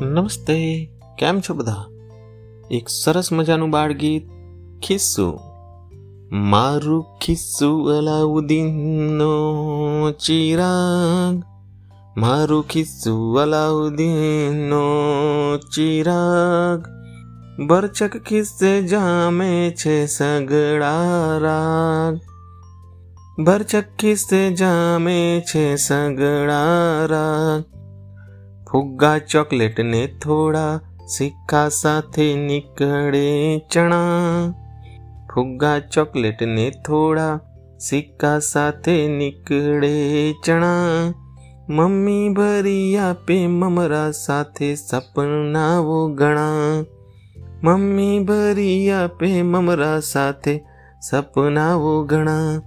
નમસ્તે કેમ છો બધા એક સરસ મજાનું બાળ ગીત ખિસ્સુ મારું ખિસ્સુ અલાઉદ્દીનનો ચિરાગ મારું ખિસ્સુ અલાઉદ્દીનનો ચિરાગ બરચક ખિસ્સે જામે છે સગડા રાગ ભરચક ખિસ્સે જામે છે સગડા રાગ ફુગ્ગા ચોકલેટ ને થોડા સિક્કા સાથે નીકળે ચણા ફુગ્ગા ચોકલેટ ને થોડા સિક્કા સાથે નીકળે ચણા મમ્મી ભરી આપે મમરા સાથે સપનાઓ ઘણા મમ્મી ભરી આપે મમરા સાથે સપનાઓ ઘણા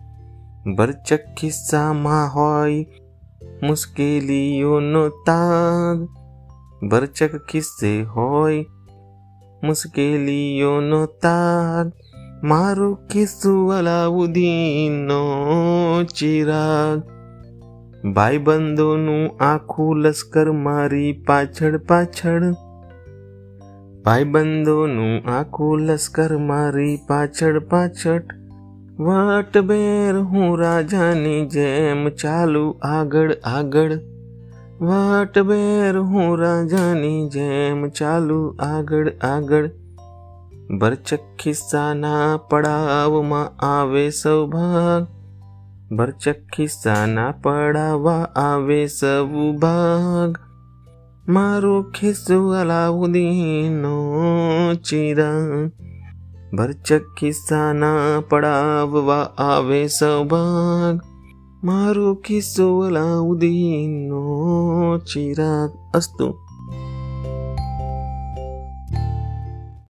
ભરચક ખિસ્સામાં હોય મુશ્કેલીઓનો તાગ ભરચક કિસ્સે હોય મુશ્કેલીઓનો તાગ મારું કિસ્સું અલાઉદ્દીનનો ચિરાગ ભાઈબંધોનું આખું લશ્કર મારી પાછળ પાછળ ભાઈબંધોનું આખું લશ્કર મારી પાછળ પાછળ વટબેર હું રાજાની જેમ ચાલુ આગળ આગળ. વટબેર હું રાજાની જેમ ચાલુ આગળ આગળ. ભરચક ખિસ્સાના પડાવમાં આવે સૌભાગ. ભરચક ખિસ્સાના પડાવવા આવે સૌ ભાગ મારો ખિસ્સો અલાઉદ્દીનનો ચિરાગ. भरचक्कीचा ना पडाव वा आवे सौभाग मारू की सोला उदीनो चिराग असतो.